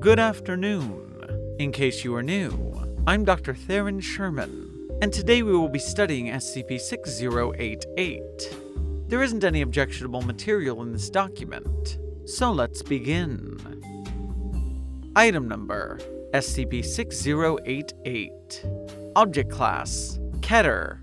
Good afternoon. In case you are new, I'm Dr. Theron Sherman, and today we will be studying SCP 6088. There isn't any objectionable material in this document, so let's begin. Item number SCP 6088. Object Class Keter.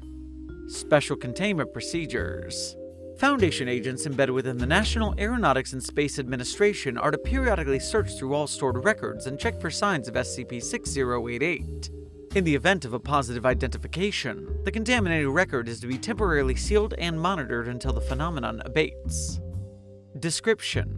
Special Containment Procedures. Foundation agents embedded within the National Aeronautics and Space Administration are to periodically search through all stored records and check for signs of SCP 6088. In the event of a positive identification, the contaminated record is to be temporarily sealed and monitored until the phenomenon abates. Description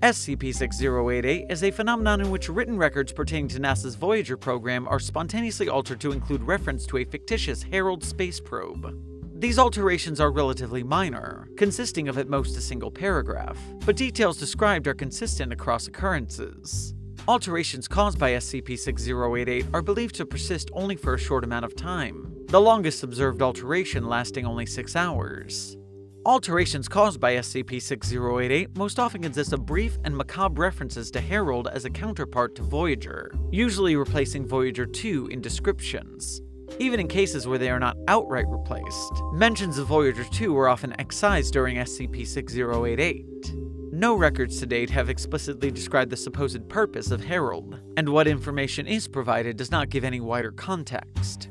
SCP 6088 is a phenomenon in which written records pertaining to NASA's Voyager program are spontaneously altered to include reference to a fictitious Herald space probe. These alterations are relatively minor, consisting of at most a single paragraph, but details described are consistent across occurrences. Alterations caused by SCP 6088 are believed to persist only for a short amount of time, the longest observed alteration lasting only 6 hours. Alterations caused by SCP 6088 most often consist of brief and macabre references to Herald as a counterpart to Voyager, usually replacing Voyager 2 in descriptions, even in cases where they are not outright replaced. Mentions of Voyager 2 were often excised during SCP 6088. No records to date have explicitly described the supposed purpose of Herald, and what information is provided does not give any wider context.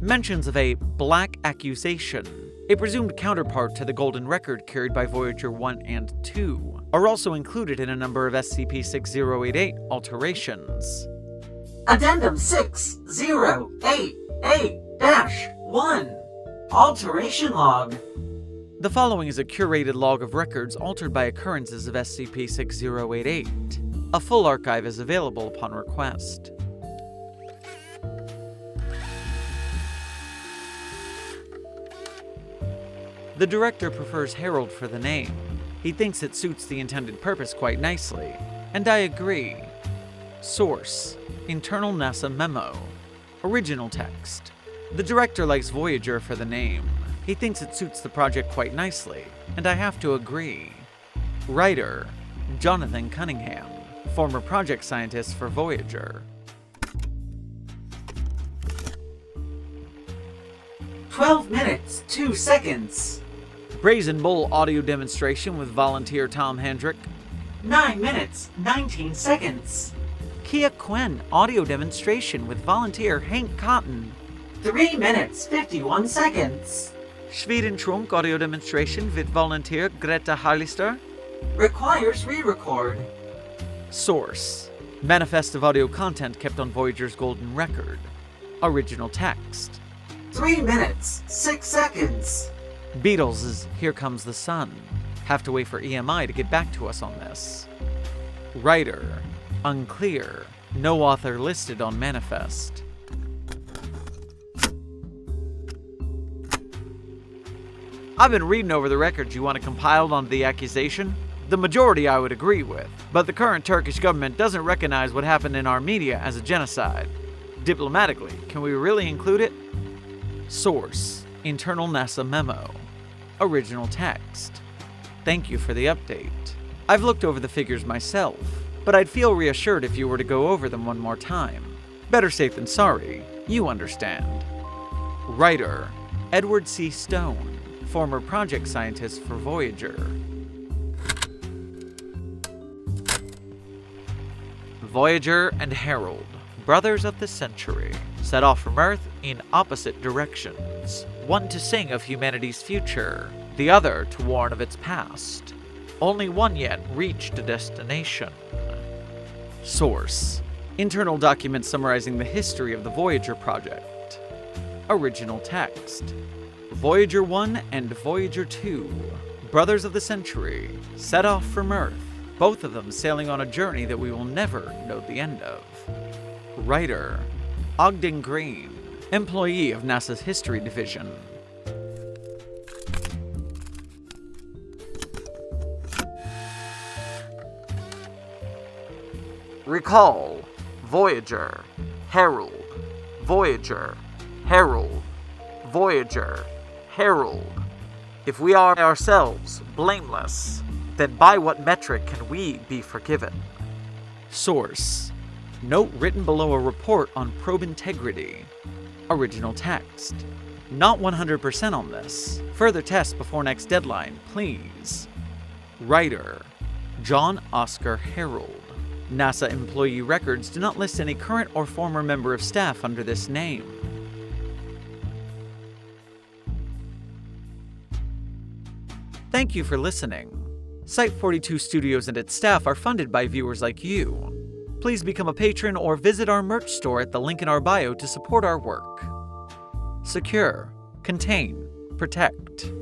Mentions of a black accusation, a presumed counterpart to the golden record carried by Voyager 1 and 2, are also included in a number of SCP 6088 alterations. Addendum 6088-1 Alteration Log The following is a curated log of records altered by occurrences of SCP 6088. A full archive is available upon request. The director prefers Herald for the name. He thinks it suits the intended purpose quite nicely, and I agree. Source Internal NASA Memo. Original text. The director likes Voyager for the name. He thinks it suits the project quite nicely, and I have to agree. Writer Jonathan Cunningham, former project scientist for Voyager. 12 minutes, 2 seconds. Brazen Bull audio demonstration with volunteer Tom Hendrick. 9 minutes, 19 seconds. Kia Quen audio demonstration with volunteer Hank Cotton. 3 minutes, 51 seconds. Schwedentrunk audio demonstration with volunteer Greta Harlister. Requires re record. Source Manifest of audio content kept on Voyager's Golden Record. Original text 3 minutes, 6 seconds. Beatles' is Here Comes the Sun. Have to wait for EMI to get back to us on this. Writer Unclear. No author listed on Manifest. I've been reading over the records you want to compile onto the accusation. The majority I would agree with, but the current Turkish government doesn't recognize what happened in Armenia as a genocide. Diplomatically, can we really include it? Source Internal NASA Memo. Original text. Thank you for the update. I've looked over the figures myself, but I'd feel reassured if you were to go over them one more time. Better safe than sorry, you understand. Writer Edward C. Stone, former project scientist for Voyager. Voyager and Herald, brothers of the century, set off from Earth in opposite directions, one to sing of humanity's future, the other to warn of its past. Only one yet reached a destination. Source Internal document summarizing the history of the Voyager project. Original text Voyager 1 and Voyager 2, brothers of the century, set off from Earth, both of them sailing on a journey that we will never know the end of. Writer Ogden Green, employee of NASA's History Division. Recall Voyager, Herald, Voyager, Herald, Voyager, Herald. If we are ourselves blameless, then by what metric can we be forgiven? Source Note written below a report on probe integrity. Original text. Not 100% on this. Further tests before next deadline, please. Writer John Oscar Harold. NASA employee records do not list any current or former member of staff under this name. Thank you for listening. Site 42 Studios and its staff are funded by viewers like you. Please become a patron or visit our merch store at the link in our bio to support our work. Secure, contain, protect.